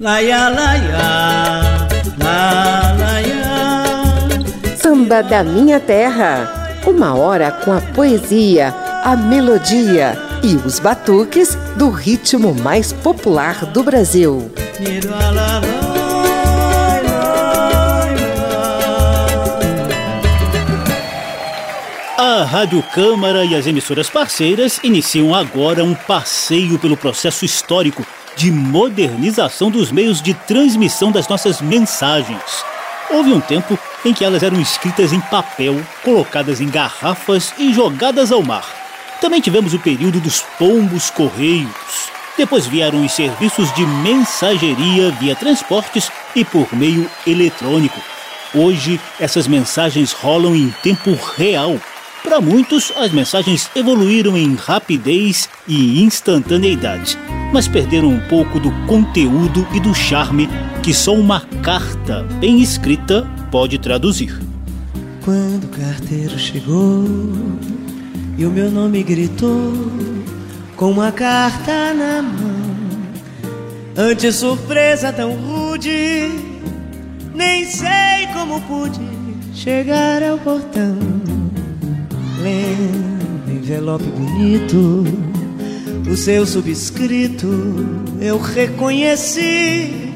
Laia, laia, la, laia. Samba da Minha Terra. Uma hora com a poesia, a melodia e os batuques do ritmo mais popular do Brasil. A Rádio Câmara e as emissoras parceiras iniciam agora um passeio pelo processo histórico de modernização dos meios de transmissão das nossas mensagens. Houve um tempo em que elas eram escritas em papel, colocadas em garrafas e jogadas ao mar. Também tivemos o período dos pombos correios. Depois vieram os serviços de mensageria via transportes e por meio eletrônico. Hoje, essas mensagens rolam em tempo real. Para muitos, as mensagens evoluíram em rapidez e instantaneidade mas perderam um pouco do conteúdo e do charme que só uma carta bem escrita pode traduzir. Quando o carteiro chegou e o meu nome gritou com uma carta na mão, ante surpresa tão rude, nem sei como pude chegar ao portão. Lendo envelope bonito o seu subscrito eu reconheci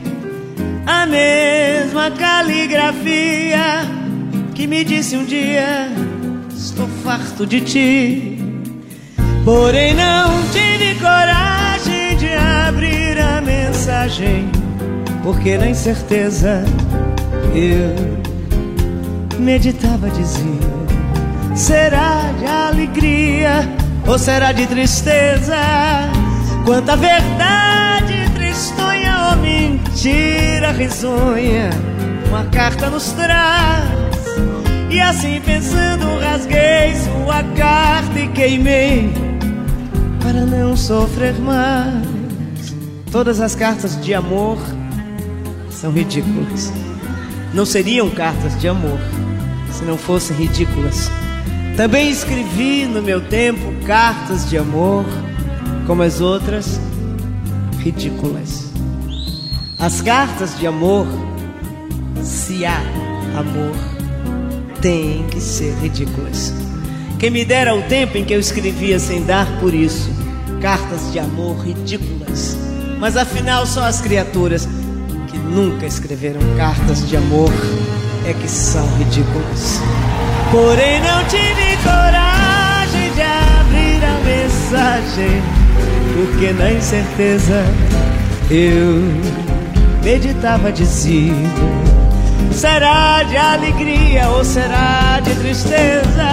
a mesma caligrafia que me disse um dia: Estou farto de ti. Porém, não tive coragem de abrir a mensagem, porque na incerteza eu meditava dizer: Será de alegria? ou será de tristeza? Quanta verdade tristonha ou mentira risonha uma carta nos traz. E assim pensando rasguei sua carta e queimei para não sofrer mais. Todas as cartas de amor são ridículas. Não seriam cartas de amor se não fossem ridículas. Também escrevi no meu tempo cartas de amor, como as outras, ridículas. As cartas de amor, se há amor, têm que ser ridículas. Quem me dera o tempo em que eu escrevia sem dar por isso cartas de amor ridículas. Mas afinal, só as criaturas que nunca escreveram cartas de amor é que são ridículas. Porém não tive coragem de abrir a mensagem Porque na incerteza eu meditava dizer Será de alegria ou será de tristeza?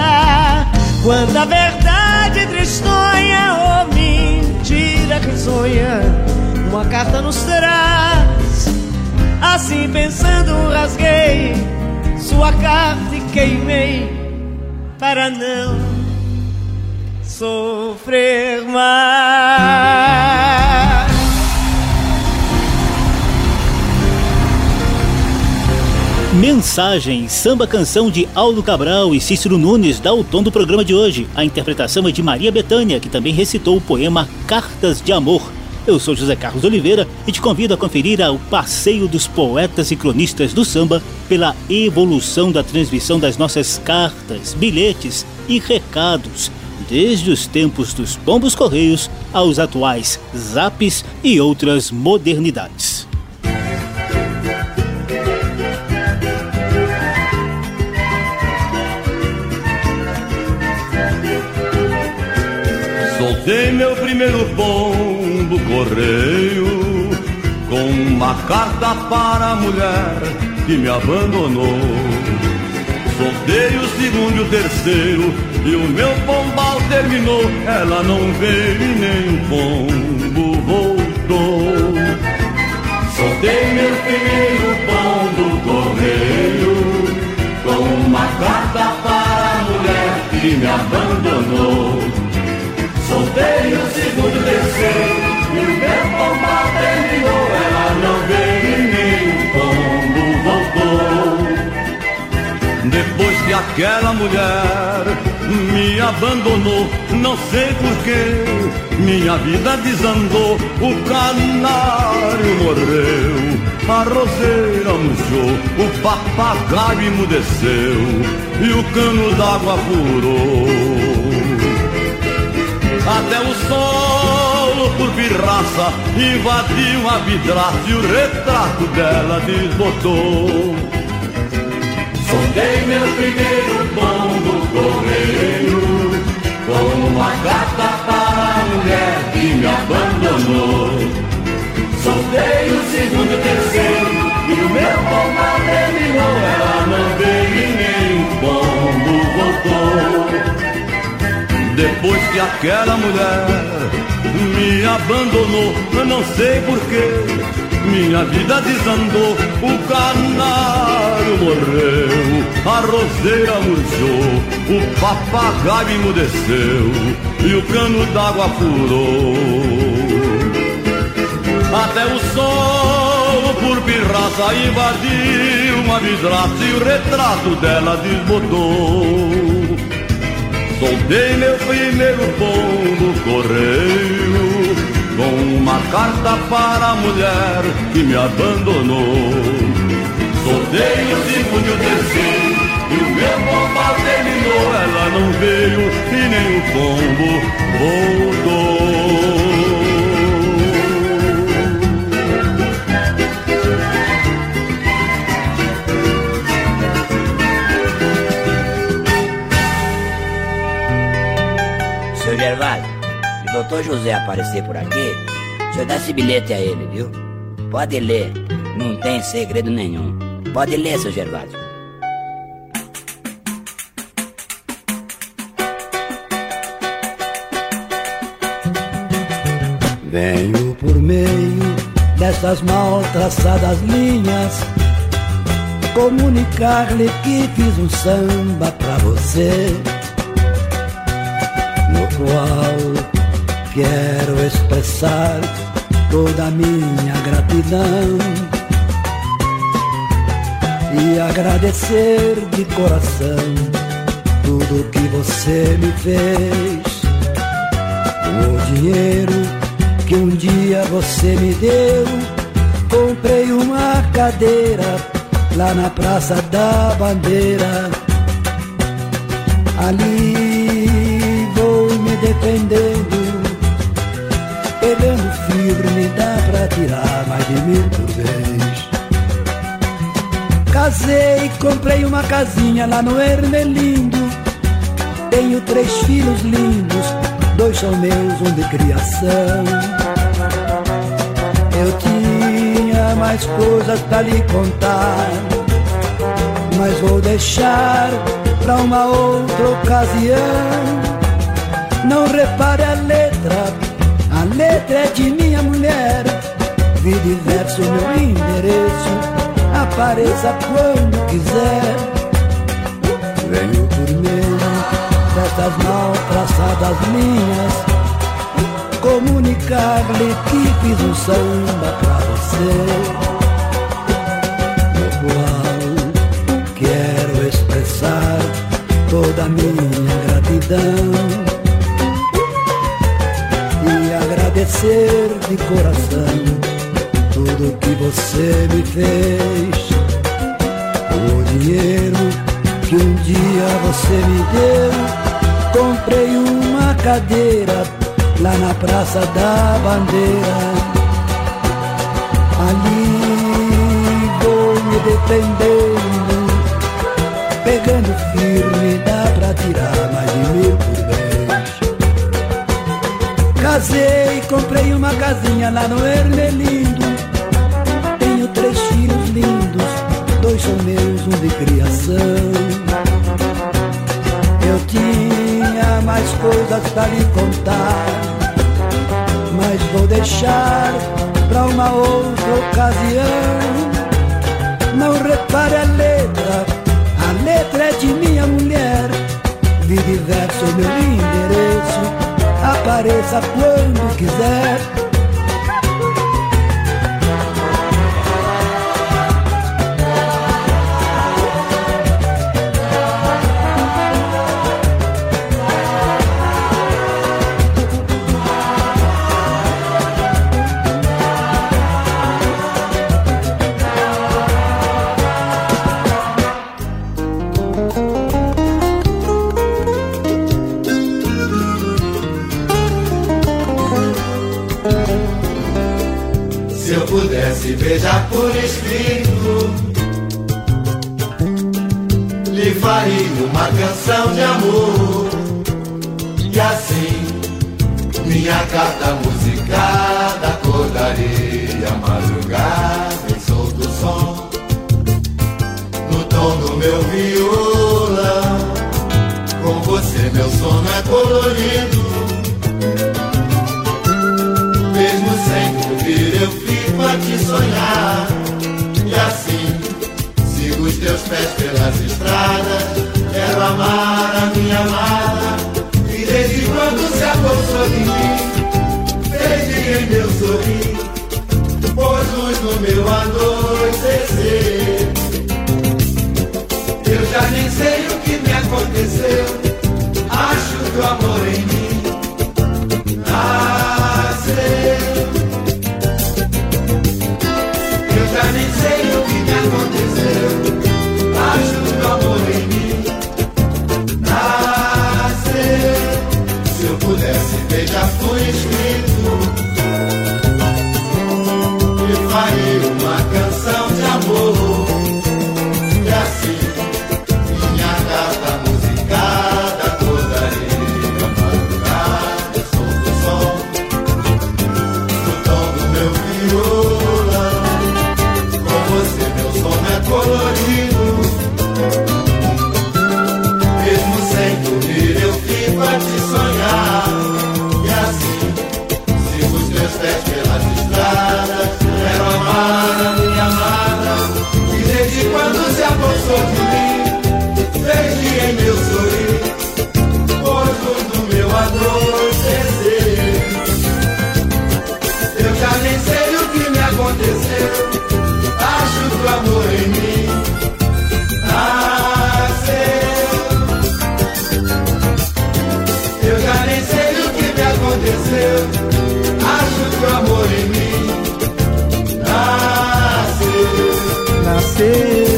Quando a verdade tristonha ou mentira risonha Uma carta nos traz Assim pensando rasguei sua carta e queimei para não sofrer mais. Mensagem, samba canção de Aldo Cabral e Cícero Nunes dá o tom do programa de hoje. A interpretação é de Maria Bethânia, que também recitou o poema Cartas de Amor. Eu sou José Carlos Oliveira e te convido a conferir o passeio dos poetas e cronistas do samba pela evolução da transmissão das nossas cartas, bilhetes e recados, desde os tempos dos pombos correios aos atuais zaps e outras modernidades. Soltei meu primeiro pombo correio com uma carta para a mulher que me abandonou. Soltei o segundo e o terceiro e o meu pombal terminou. Ela não veio e nem o pombo voltou. Soltei meu primeiro pombo correio com uma carta para a mulher que me abandonou. Soltei o segundo e terceiro o meu aquela mulher me abandonou, não sei porquê. Minha vida desandou, o canário morreu, a roseira murchou, o papagaio emudeceu e o cano d'água furou. Até o sol, por pirraça, invadiu a vidraça e o retrato dela desbotou. Sondei meu primeiro pombo correio Com uma carta para a mulher que me que aquela mulher me abandonou. Eu não sei porquê minha vida desandou, o canário morreu, a roseira murchou, o papagaio emudeceu. E o cano d'água furou. Até o sol, por pirraça, invadiu uma vidraça e o retrato dela desbotou. Soltei meu primeiro pombo correio com uma carta para a mulher que me abandonou. Soltei o segundo e o terceiro, e o meu bombal terminou. Ela não veio e nem o pombo voltou. Gervásio, doutor José aparecer por aqui, o senhor dá esse bilhete a ele, viu? Pode ler, não tem segredo nenhum. Pode ler, seu Gervásio. Venho por meio dessas mal traçadas linhas comunicar-lhe que fiz um samba pra você, qual Quero expressar toda a minha gratidão e agradecer de coração tudo que você me fez. O dinheiro que um dia você me deu, comprei uma cadeira lá na Praça da Bandeira. Ali defendendo pegando firme, dá pra tirar mais de mil por vez. Casei, comprei uma casinha lá no Ermelindo. Tenho três filhos lindos, dois são meus, um de criação. Eu tinha mais coisas pra lhe contar, mas vou deixar pra uma outra ocasião. Não repare a letra a letra é de minha mulher, vi diverso meu endereço, apareça quando quiser. Venho por meio dessas mal traçadas linhas, comunicar-lhe que fiz um samba pra você, no qual quero expressar toda a minha gratidão agradecer de coração tudo que você me fez. O dinheiro que um dia você me deu, comprei uma cadeira lá na Praça da Bandeira. Ali vou me defendendo, no Ermelindo. Tenho três filhos lindos, dois são meus, um de criação. Eu tinha mais coisas pra lhe contar, mas vou deixar pra uma outra ocasião. Não repare a letra, a letra é de minha mulher. Vi diverso meu endereço apareça quando quiser. vou sorrir, desde em meu sorri, pois luz no meu ador. você.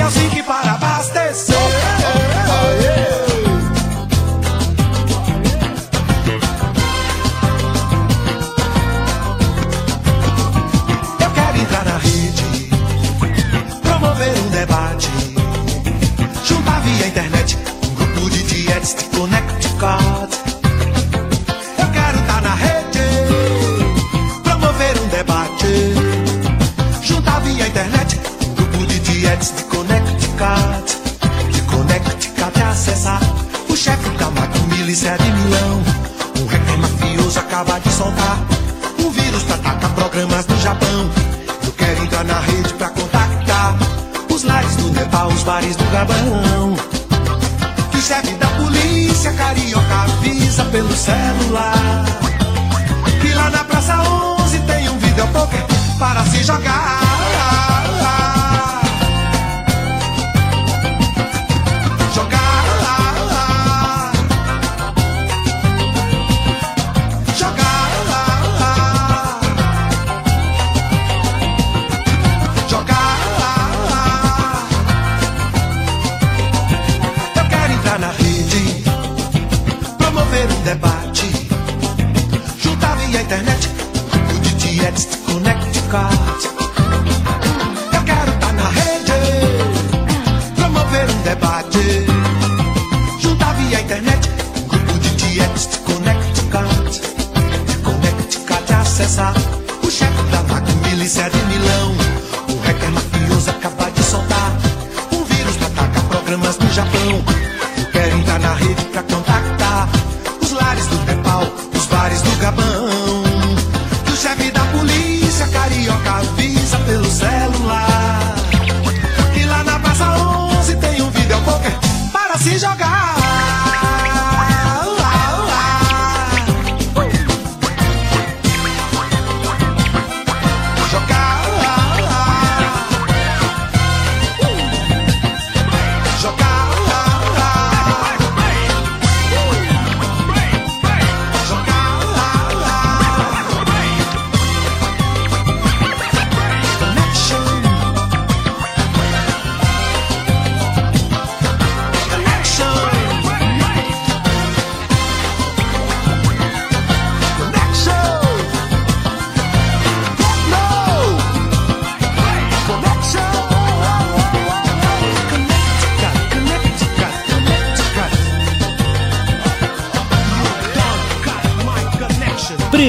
Ele é o para basta.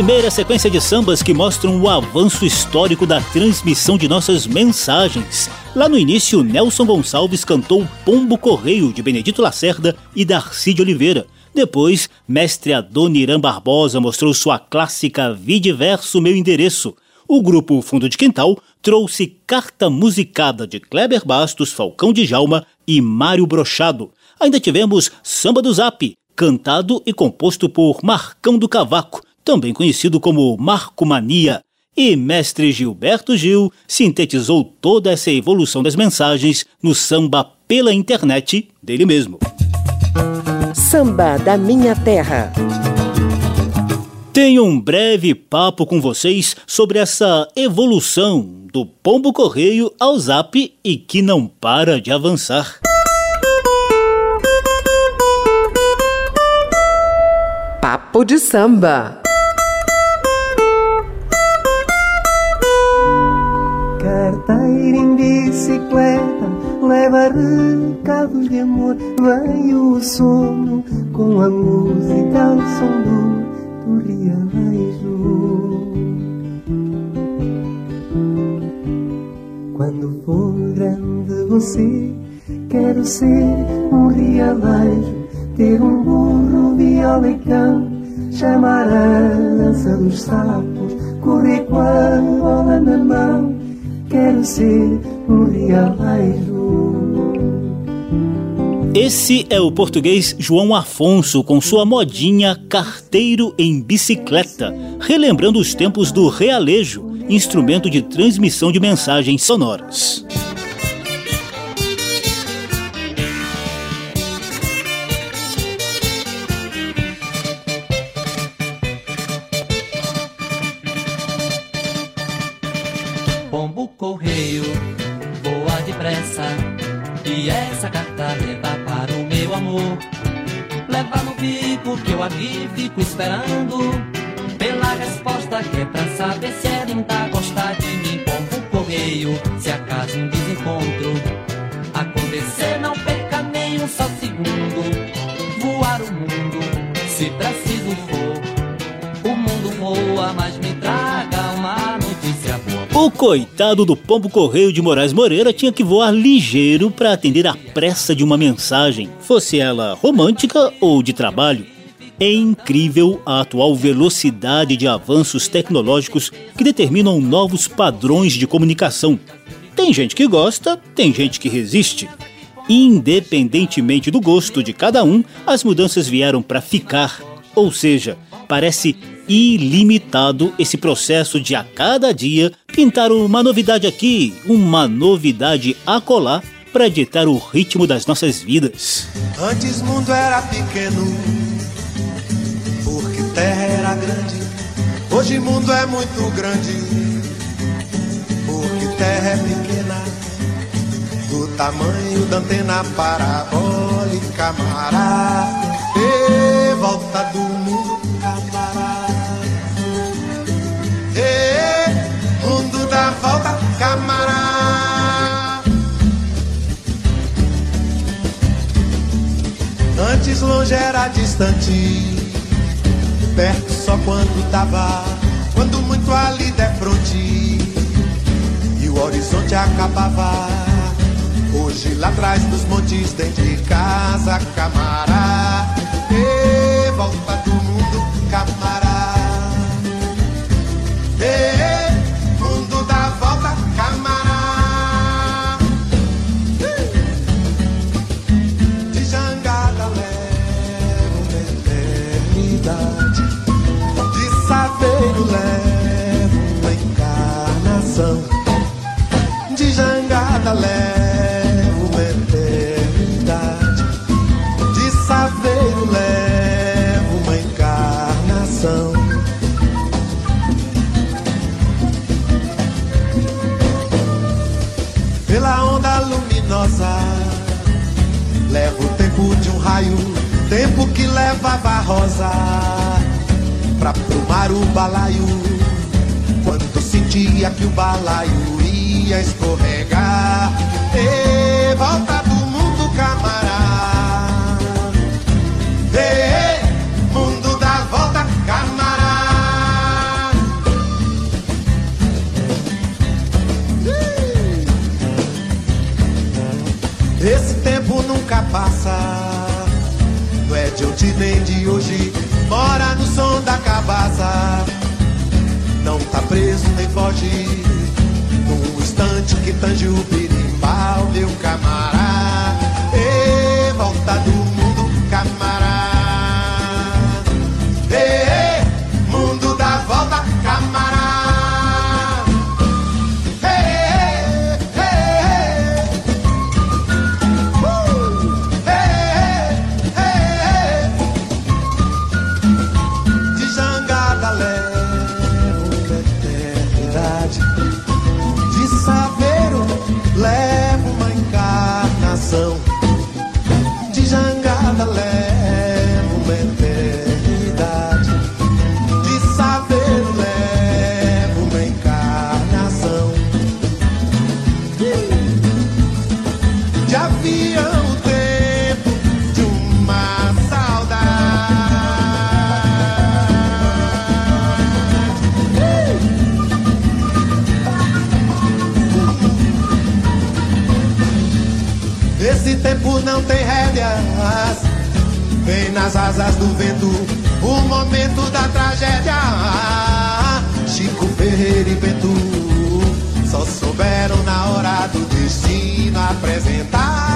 Primeira sequência de sambas que mostram o avanço histórico da transmissão de nossas mensagens. Lá no início, Nelson Gonçalves cantou Pombo Correio de Benedito Lacerda e Darcy de Oliveira. Depois, mestre Adoniran Barbosa mostrou sua clássica Vidiverso Meu Endereço. O grupo Fundo de Quintal trouxe Carta Musicada de Kleber Bastos, Falcão de Jalma e Mário Brochado. Ainda tivemos Samba do Zap, cantado e composto por Marcão do Cavaco também conhecido como Marcomania, e mestre Gilberto Gil sintetizou toda essa evolução das mensagens no samba pela internet dele mesmo. Samba da Minha Terra. Tenho um breve papo com vocês sobre essa evolução do pombo correio ao zap e que não para de avançar. Papo de samba. Bicicleta leva recados de amor. Vem o sono com a música ao som do, do. Quando for grande você, quero ser um realejo, ter um burro violecão, chamar a dança dos sapos, correr com a bola na mão. Quero ser um. Esse é o português João Afonso com sua modinha Carteiro em Bicicleta, relembrando os tempos do realejo, instrumento de transmissão de mensagens sonoras. Ali fico esperando. Pela resposta que é pra saber se ela ainda gosta de mim. Pombo correio, se acaso um desencontro acontecer, não perca nem um só segundo. Voar o mundo, se preciso for. O mundo voa, mas me traga uma notícia boa. O coitado do pombo correio de Moraes Moreira tinha que voar ligeiro para atender a pressa de uma mensagem, fosse ela romântica ou de trabalho. É incrível a atual velocidade de avanços tecnológicos que determinam novos padrões de comunicação. Tem gente que gosta, tem gente que resiste. Independentemente do gosto de cada um, as mudanças vieram para ficar. Ou seja, parece ilimitado esse processo de a cada dia pintar uma novidade aqui, uma novidade acolá para ditar o ritmo das nossas vidas. Antes mundo era pequeno, era grande. Hoje mundo é muito grande, porque terra é pequena. Do tamanho da antena parabólica, mará. E volta do mundo, camará. E mundo da volta, camará. Antes longe era distante, perto só quando tava, quando muito ali de fronte e o horizonte acabava. Hoje lá atrás dos montes, dentro de casa, camará, e volta do mundo, camará, e jangada leva uma eternidade De saveiro leva uma encarnação Pela onda luminosa Leva o tempo de um raio, tempo que levava a rosa pra plumar o balaio. Quando sentia que o balaio escorregar, e volta do mundo, camará. E mundo da volta, camará. Esse tempo nunca passa, não é de ontem nem de hoje. Mora no som da cabaça, não tá preso nem foge. Que tange o berimbau, meu camará. Tempo não tem rédeas. Vem nas asas do vento o momento da tragédia. Chico Ferreira e Bento só souberam na hora do destino apresentar.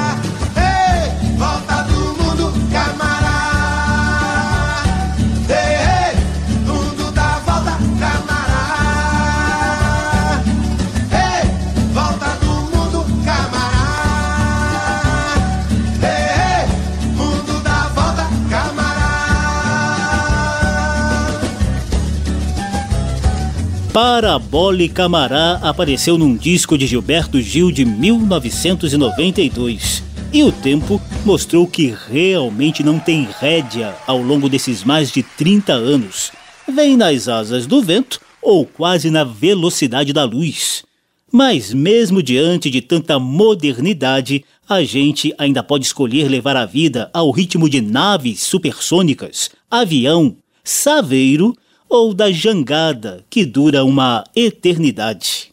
Parabole Camará apareceu num disco de Gilberto Gil de 1992. E o tempo mostrou que realmente não tem rédea ao longo desses mais de 30 anos. Vem nas asas do vento ou quase na velocidade da luz. Mas, mesmo diante de tanta modernidade, a gente ainda pode escolher levar a vida ao ritmo de naves supersônicas, avião, saveiro ou da jangada, que dura uma eternidade.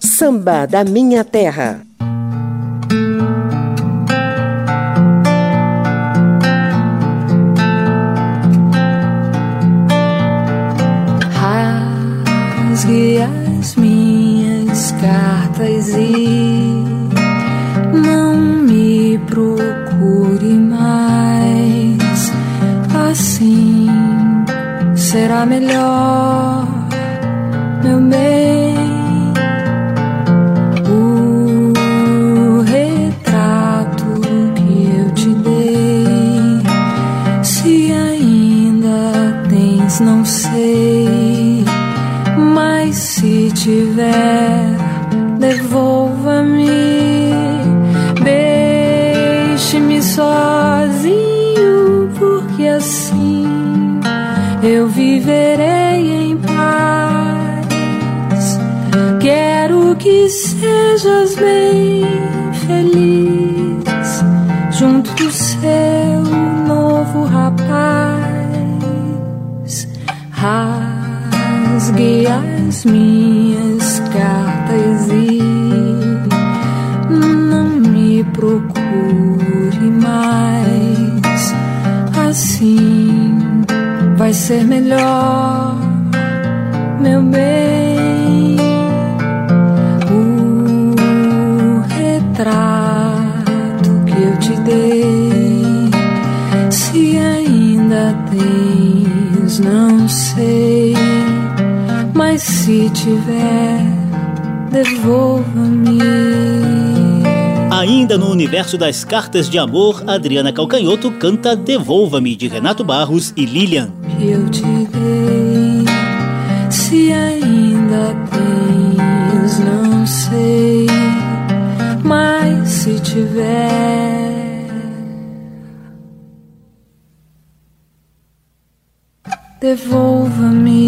Samba da Minha Terra. Rasgue as minhas cartas e será melhor, meu bem. Minhas cartas e não me procure mais assim vai ser melhor, meu bem. Se tiver, devolva-me. Ainda no universo das cartas de amor, Adriana Calcanhoto canta Devolva-me, de Renato Barros e Lilian. Eu te dei, se ainda tens, não sei, mas se tiver, devolva-me.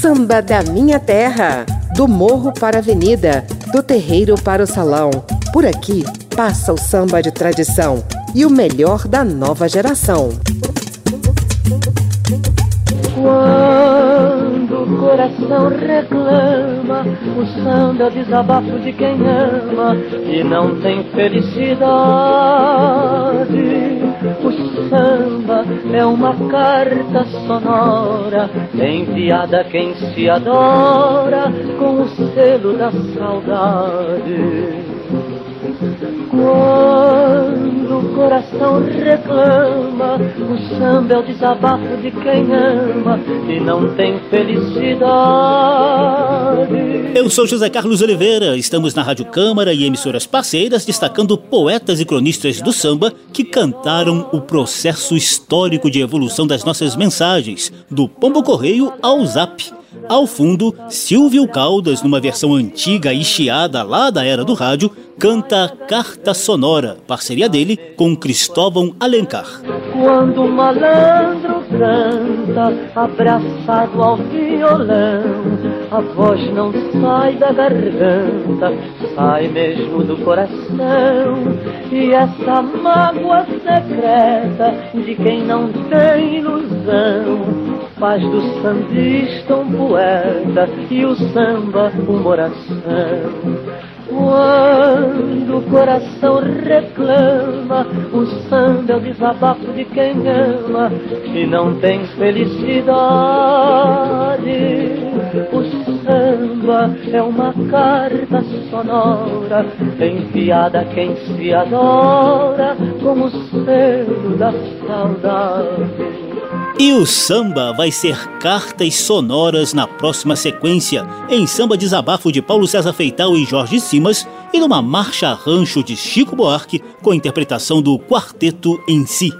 Samba da Minha Terra. Do morro para a avenida, do terreiro para o salão. Por aqui passa o samba de tradição e o melhor da nova geração. Quando o coração reclama, o samba é o desabafo de quem ama e não tem felicidade. O samba é uma carta sonora enviada a quem se adora com o selo da saudade. Quando o coração reclama, o samba é o desabafo de quem ama e não tem felicidade. Eu sou José Carlos Oliveira, estamos na Rádio Câmara e emissoras parceiras destacando poetas e cronistas do samba que cantaram o processo histórico de evolução das nossas mensagens, do pombo correio ao zap. Ao fundo, Silvio Caldas, numa versão antiga e chiada lá da era do rádio, canta Carta Sonora, parceria dele com Cristóvão Alencar. Quando o malandro canta, abraçado ao violão, a voz não sai da garganta, sai mesmo do coração. E essa mágoa secreta de quem não tem ilusão faz do sambista um poeta e o samba uma oração. Quando o coração reclama, o samba é o desabafo de quem ama e não tem felicidade. O samba é uma carta sonora enviada a quem se adora como o selo da saudade. E o samba vai ser cartas sonoras na próxima sequência, em samba desabafo de Paulo César Feital e Jorge Simas, e numa marcha rancho de Chico Buarque, com interpretação do quarteto em si.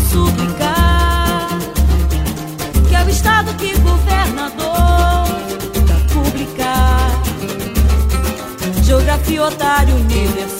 suplicar que é o Estado que governador da pública, geografia otário universal.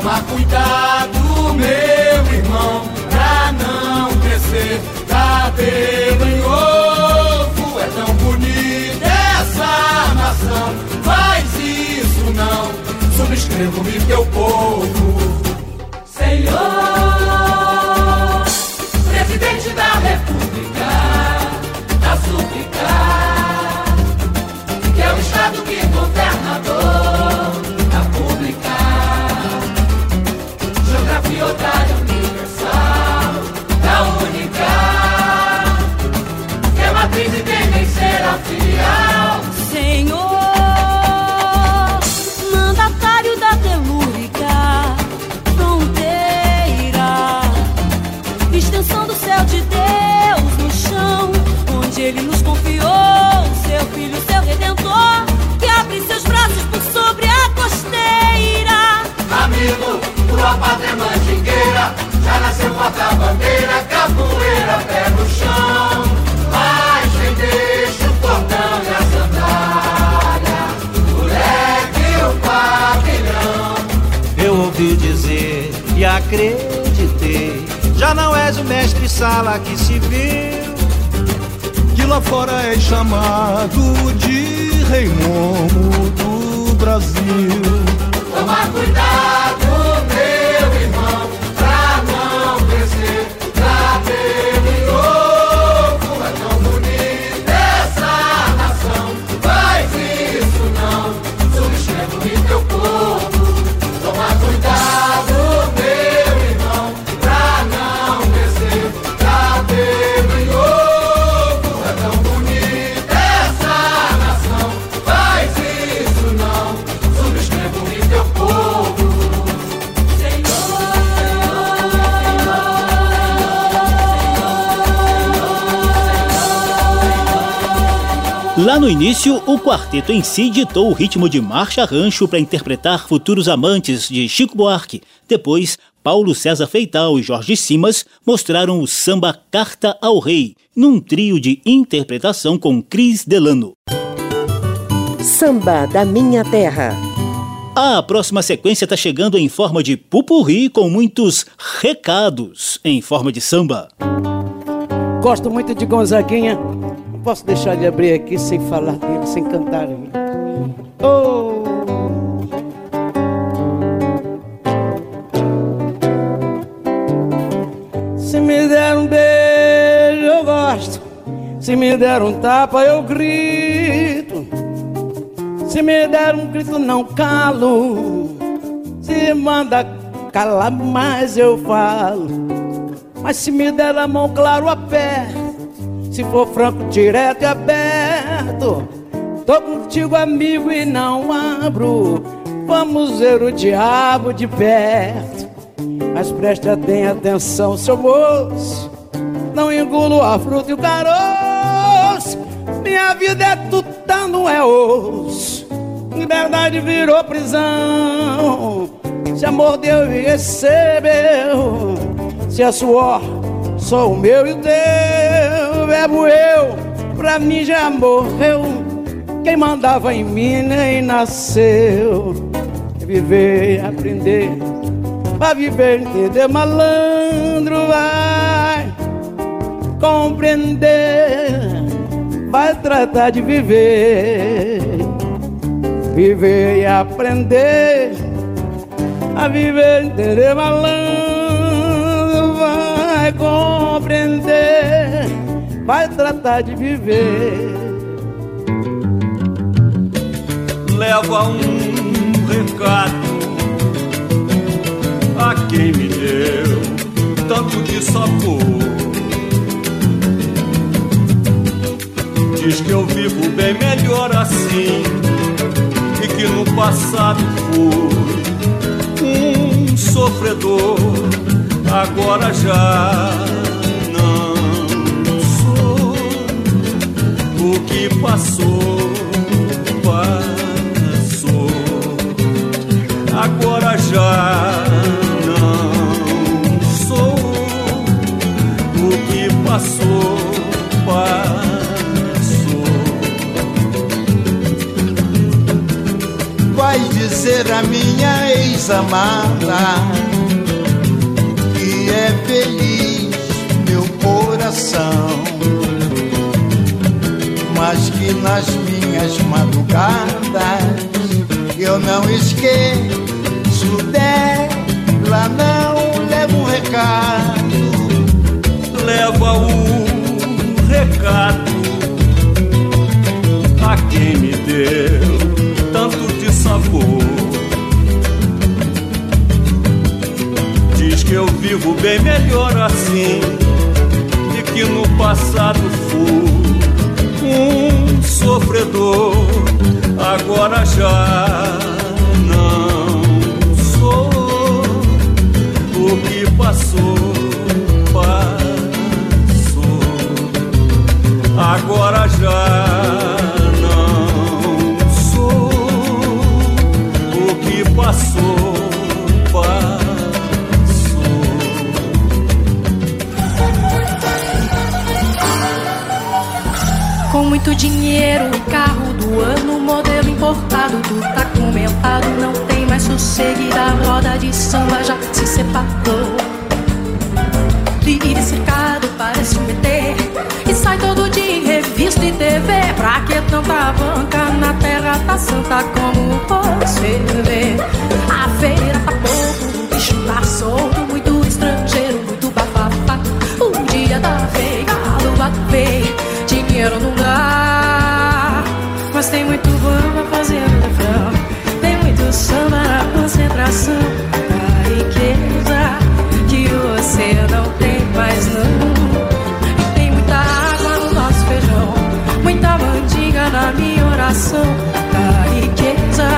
Toma cuidado, meu irmão, pra não crescer cabelo em ovo. É tão bonita essa nação, faz isso não. Subscrevo-me teu povo. Senhor. Sua já nasceu porta-bandeira, capoeira, pé no chão. Mas quem deixa o cordão e a sandália, o leque e o pavilhão. Eu ouvi dizer e acreditei, já não és o mestre sala que se viu. Que lá fora é chamado de rei momo do Brasil. Toma cuidado Lá no início, o quarteto em si ditou o ritmo de marcha rancho para interpretar Futuros Amantes de Chico Buarque. Depois, Paulo César Feital e Jorge Simas mostraram o samba Carta ao Rei, num trio de interpretação com Cris Delano. Samba da Minha Terra. A próxima sequência está chegando em forma de pupurri com muitos recados em forma de samba. Gosto muito de Gonzaguinha posso deixar de abrir aqui sem falar dele, sem cantar. Oh! Se me der um beijo, eu gosto. Se me der um tapa, eu grito. Se me der um grito, não calo. Se manda calar mais, eu falo. Mas se me der a mão, claro, aperto. Se for franco, direto e aberto. Tô contigo, amigo, e não abro. Vamos ver o diabo de perto. Mas preste bem atenção, seu moço. Não engulo a fruta e o caroço. Minha vida é tutano, é osso. Liberdade virou prisão. Se amor deu e recebeu. Se é suor, sou o meu e o teu verbo eu, pra mim já morreu. Quem mandava em mim nem nasceu. Viver, aprender, pra viver, entender, malandro vai compreender, vai tratar de viver, viver e aprender, a viver, entender, malandro vai compreender vai tratar de viver. Leva um recado a quem me deu tanto de sabor. Diz que eu vivo bem melhor assim e que no passado fui um sofredor, agora já passou, passou. Agora já não sou o que passou, passou. vai dizer a minha ex-amada que é feliz meu coração, mas que nas minhas madrugadas eu não esqueço dela, não levo um recado, leva o recado a quem me deu tanto de sabor. Diz que eu vivo bem melhor assim e que no passado fui um sofredor, agora já não sou o que passou. agora já não sou o que passou, passou. Muito dinheiro, carro do ano, modelo importado, tudo tá comentado, não tem mais sossego e a roda de samba já se separou. Vive cercado, parece um ET, e sai todo dia revista e TV Pra que tanta banca? Na terra tá santa como você vê. A feira tá pouco, o bicho tá solto Muito estrangeiro, muito bafafá. O dia tá feio, a lua vê Dinheiro não dá Mas tem muito bamba fazendo refrão. Tem muito samba na concentração. Da riqueza que você não tem mais não na minha oração. Da riqueza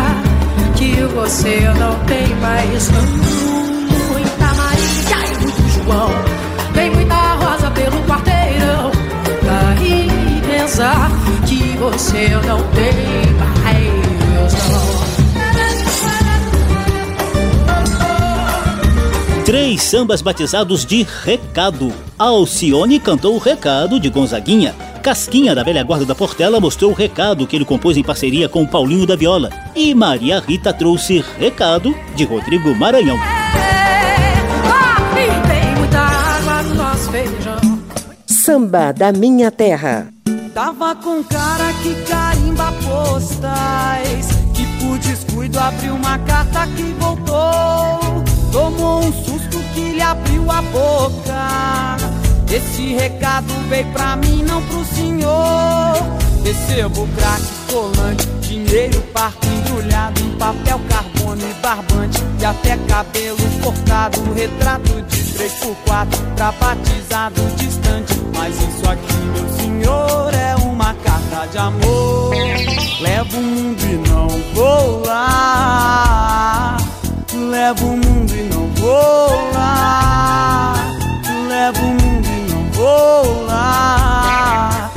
que você não tem mais. Muita Maria e muito João, você não tem mais. Três sambas batizados de Recado. Alcione cantou o Recado de Gonzaguinha. Casquinha, da velha guarda da Portela, mostrou o recado que ele compôs em parceria com Paulinho da Viola. E Maria Rita trouxe Recado, de Rodrigo Maranhão. Samba da Minha Terra. Tava com cara que carimba postais Que por descuido abriu uma carta que voltou Tomou um susto que lhe abriu a boca esse recado veio pra mim, não pro senhor. Recebo crack, colante, dinheiro parto embrulhado em papel carbono e barbante. E até cabelo cortado, retrato de 3x4 pra batizado distante. Mas isso aqui, meu senhor, de amor. Levo o mundo e não vou lá. Levo o mundo e não vou lá. Levo o mundo vou lá.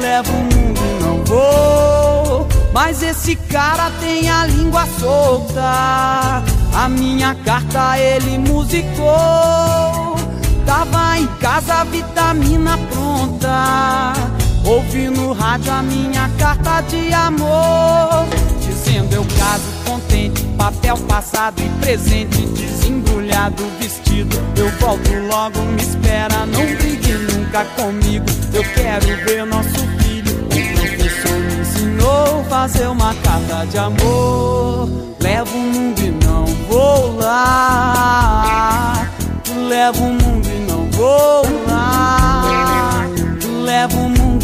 Levo o mundo e não vou. Mas esse cara tem a língua solta. A minha carta ele musicou. Tava em casa, vitamina pronta. Ouvi no rádio a minha carta de amor. Dizendo eu caso contente, papel passado e presente, desembrulhado vestido. Eu volto logo, me espera, não brigue nunca comigo. Eu quero ver nosso filho. O professor me ensinou fazer uma carta de amor. Levo o mundo e não vou lá. Levo o mundo e não vou lá. Levo o mundo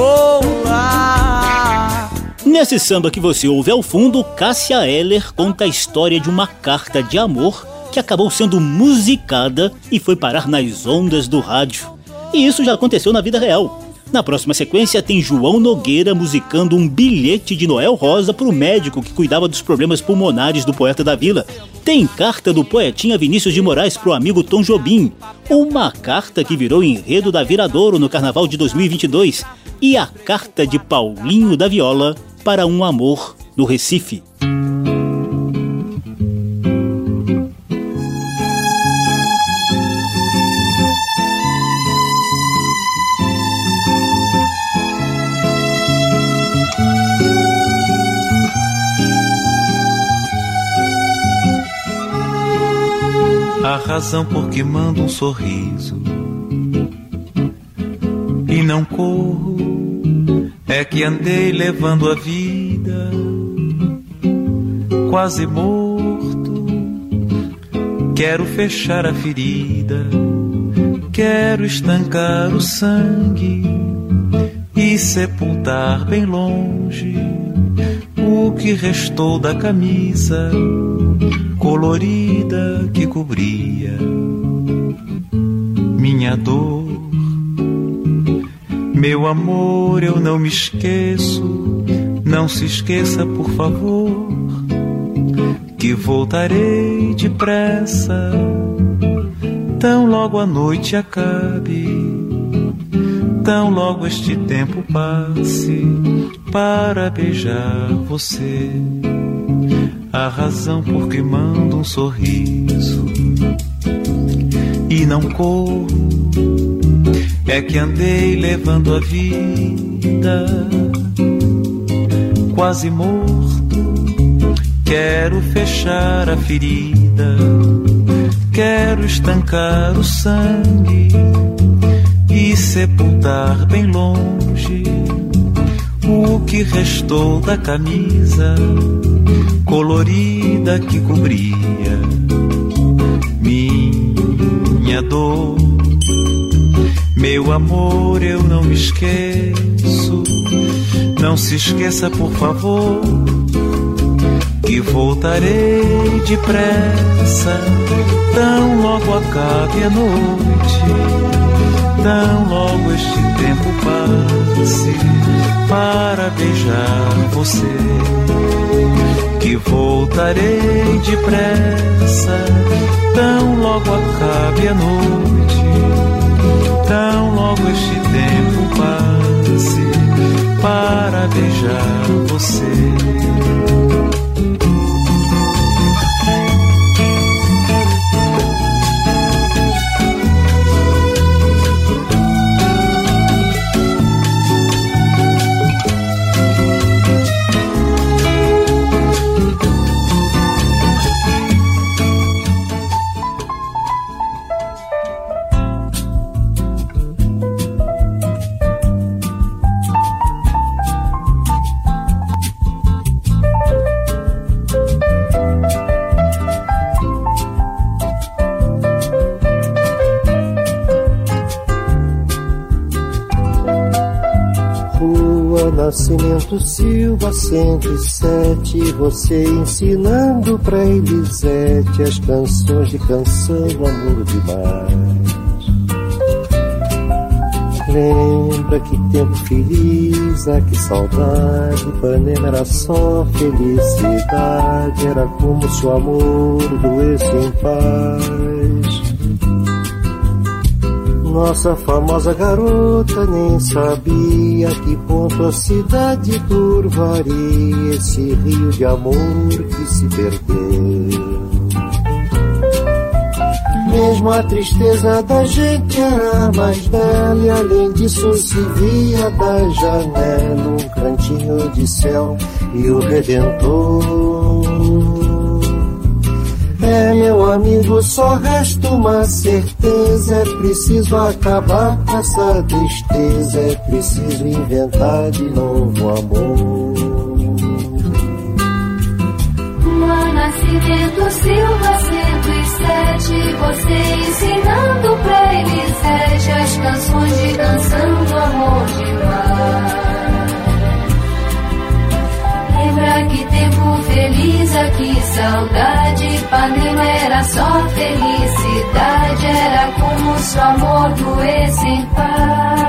vou lá. Nesse samba que você ouve ao fundo, Cássia Eller conta a história de uma carta de amor que acabou sendo musicada e foi parar nas ondas do rádio. E isso já aconteceu na vida real. Na próxima sequência tem João Nogueira musicando um bilhete de Noel Rosa para o médico que cuidava dos problemas pulmonares do poeta da vila. Tem carta do poetinha Vinícius de Moraes para o amigo Tom Jobim. Uma carta que virou enredo da Viradouro no carnaval de 2022. E a carta de Paulinho da Viola para um amor no Recife. Razão por que mando um sorriso e não corro é que andei levando a vida quase morto. Quero fechar a ferida, quero estancar o sangue e sepultar bem longe o que restou da camisa colorida que cobria minha dor. Meu amor, eu não me esqueço, não se esqueça, por favor, que voltarei depressa, tão logo a noite acabe, tão logo este tempo passe para beijar você. A razão por que mando um sorriso e não corro é que andei levando a vida quase morto. Quero fechar a ferida, quero estancar o sangue e sepultar bem longe o que restou da camisa colorida que cobria minha dor meu amor, eu não me esqueço. Não se esqueça, por favor, que voltarei depressa. Tão logo acabe a noite, tão logo este tempo passe para beijar você. Que voltarei depressa, tão logo acabe a noite tão logo este tempo passe para beijar você. Nascimento Silva 107, você ensinando pra Elisete as canções de canção amor demais. Lembra que tempo feliz, ah que saudade, Ipanema era só felicidade, era como se o amor doesse em paz. Nossa famosa garota nem sabia que ponto a cidade turvaria esse rio de amor que se perdeu. Mesmo a tristeza da gente era mais bela e além disso se via da janela um cantinho de céu e o Redentor. Meu amigo, só resta uma certeza: é preciso acabar com essa tristeza, é preciso inventar de novo amor. No nascimento Silva 107, você ensinando pra Elisete as canções de canção do amor demais. Lembra que tempo feliz, aqui saudade. Ipanema era só felicidade, era como se o amor doesse em paz.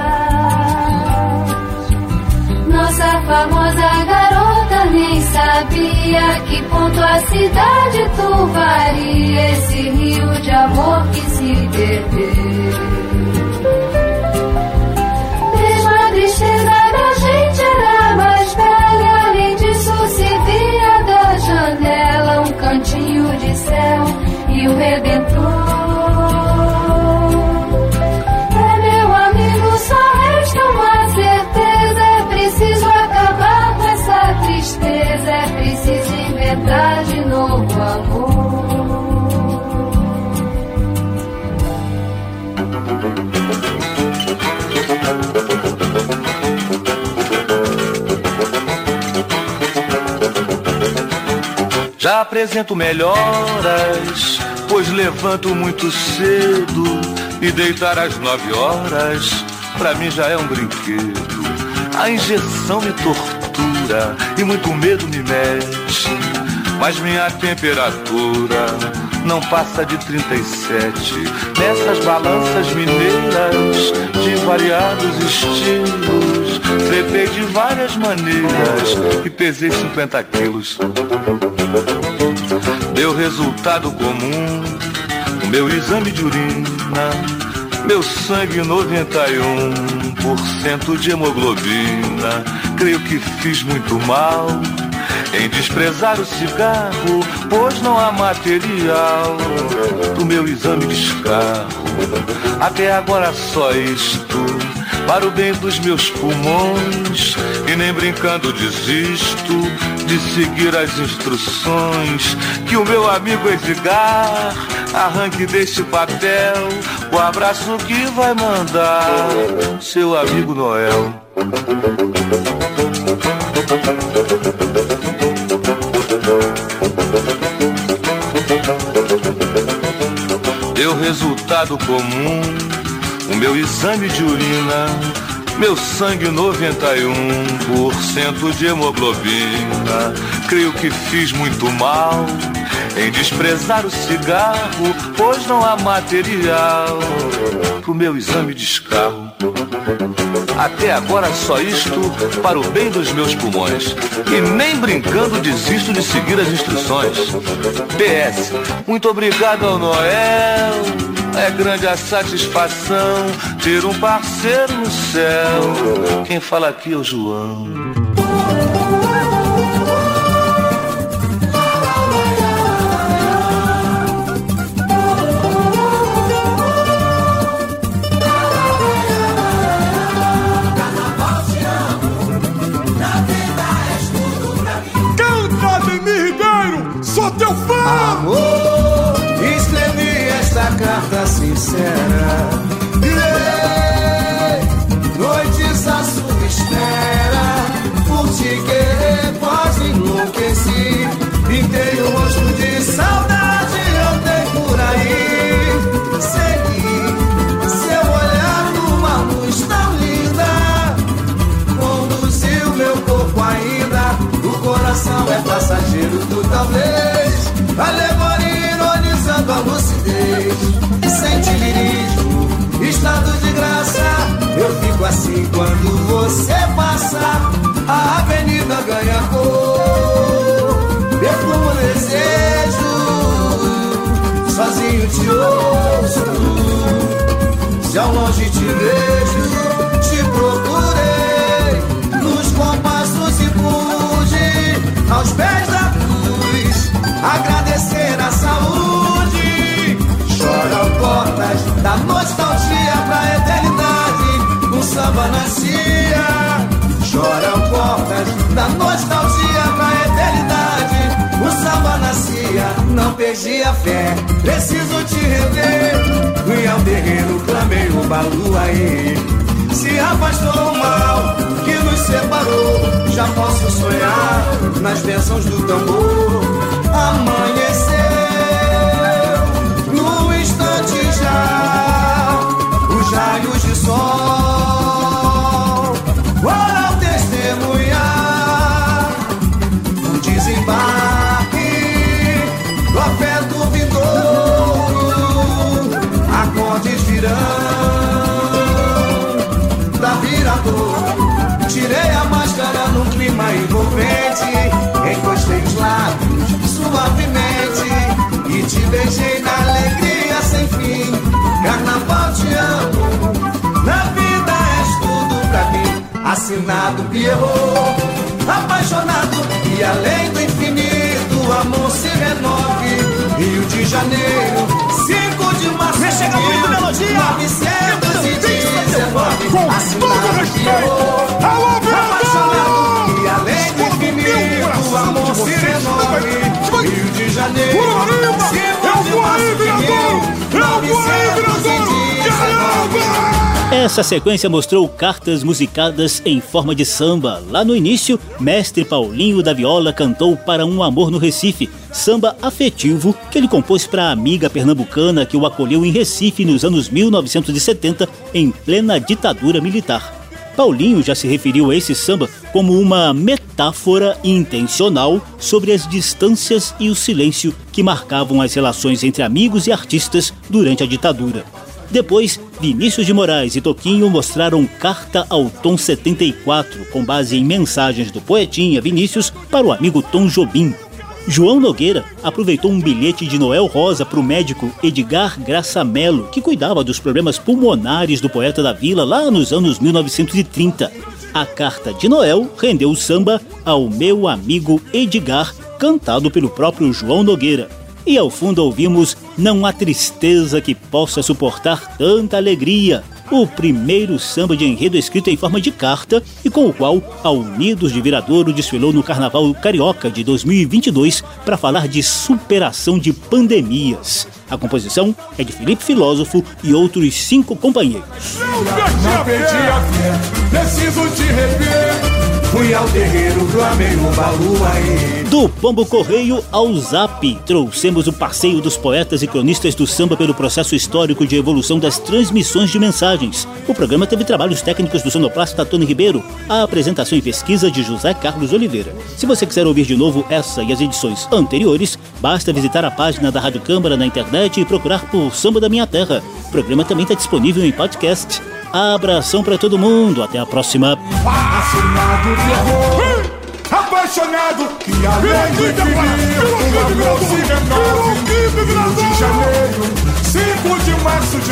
Nossa famosa garota nem sabia que ponto a cidade turvaria esse rio de amor que se perdeu. Janela um cantinho de céu e o Redentor. É meu amigo, só resta uma certeza: é preciso acabar com essa tristeza, é preciso inventar de Já apresento melhoras, pois levanto muito cedo e deitar às nove horas, pra mim já é um brinquedo. A injeção me tortura e muito medo me mexe, mas minha temperatura não passa de 37. Nessas balanças mineiras de variados estilos, tretei de várias maneiras e pesei 50 quilos. Deu resultado comum, meu exame de urina, meu sangue 91% de hemoglobina. Creio que fiz muito mal em desprezar o cigarro, pois não há material do meu exame de escarro. Até agora só isto, para o bem dos meus pulmões, e nem brincando desisto de seguir as instruções que o meu amigo Edgar arranque deste papel o abraço que vai mandar seu amigo Noel. Deu resultado comum o meu exame de urina, meu sangue 91% de hemoglobina. Creio que fiz muito mal em desprezar o cigarro, pois não há material pro meu exame de escarro. Até agora só isto para o bem dos meus pulmões. E nem brincando desisto de seguir as instruções. PS, muito obrigado ao Noel. É grande a satisfação ter um parceiro no céu. Quem fala aqui é o João. Sincera. Yeah, noites a sua espera, por te querer quase enlouqueci. Pintei um rosto de saudade, andei por aí. Segui seu olhar numa luz tão linda, conduziu meu corpo ainda. O coração é passageiro do talvez. Alegoria ironizando a lucidez Sente lirismo, estado de graça Eu fico assim quando você passa. A avenida ganha cor. Perfumo desejo Sozinho te ouço. Se ao longe te vejo Te procurei. Nos compassos e pude Aos pés da cruz Agradecer portas da nostalgia pra eternidade. Um samba nascia Choram portas da nostalgia pra eternidade. O samba nascia, não perdi a fé. Preciso te rever. Fui ao terreno, clamei o balu aí. Se afastou o mal que nos separou Já posso sonhar nas bênçãos do tambor mim. Assinado Pierrot, apaixonado e além do infinito, amor se renove. Rio de Janeiro, 5 de março. Vem chega muito melodia. 919. Com todo respeito. Alô, apaixonado e além do infinito, amor se renove. Rio de Janeiro, 5 de março. Eu vou aí, vereador! Eu vou aí, vereador! É Essa sequência mostrou cartas musicadas em forma de samba. Lá no início, mestre Paulinho da Viola cantou Para um Amor no Recife, samba afetivo que ele compôs para a amiga pernambucana que o acolheu em Recife nos anos 1970, em plena ditadura militar. Paulinho já se referiu a esse samba como uma metáfora intencional sobre as distâncias e o silêncio que marcavam as relações entre amigos e artistas durante a ditadura. Depois, Vinícius de Moraes e Toquinho mostraram Carta ao Tom 74, com base em mensagens do poetinha Vinícius para o amigo Tom Jobim. João Nogueira aproveitou um bilhete de Noel Rosa para o médico Edgar Graça Mello, que cuidava dos problemas pulmonares do poeta da vila lá nos anos 1930. A carta de Noel rendeu o samba ao meu amigo Edgar, cantado pelo próprio João Nogueira. E ao fundo ouvimos Não há tristeza que possa suportar tanta alegria, o primeiro samba de enredo escrito em forma de carta e com o qual a Unidos de Viradouro desfilou no Carnaval Carioca de 2022 para falar de superação de pandemias. A composição é de Felipe Filósofo e outros cinco companheiros. Fui ao terreiro. Do Pombo Correio ao Zap, trouxemos o passeio dos poetas e cronistas do samba pelo processo histórico de evolução das transmissões de mensagens. O programa teve trabalhos técnicos do sonoplasta Tony Ribeiro, a apresentação e pesquisa de José Carlos Oliveira. Se você quiser ouvir de novo essa e as edições anteriores, basta visitar a página da Rádio Câmara na internet e procurar por Samba da Minha Terra. O programa também está disponível em podcast. Abração para todo mundo. Até a próxima. Fascinado de amor, apaixonado que além de de janeiro, 5 de março de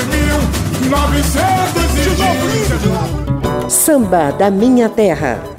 1919. Samba da Minha Terra.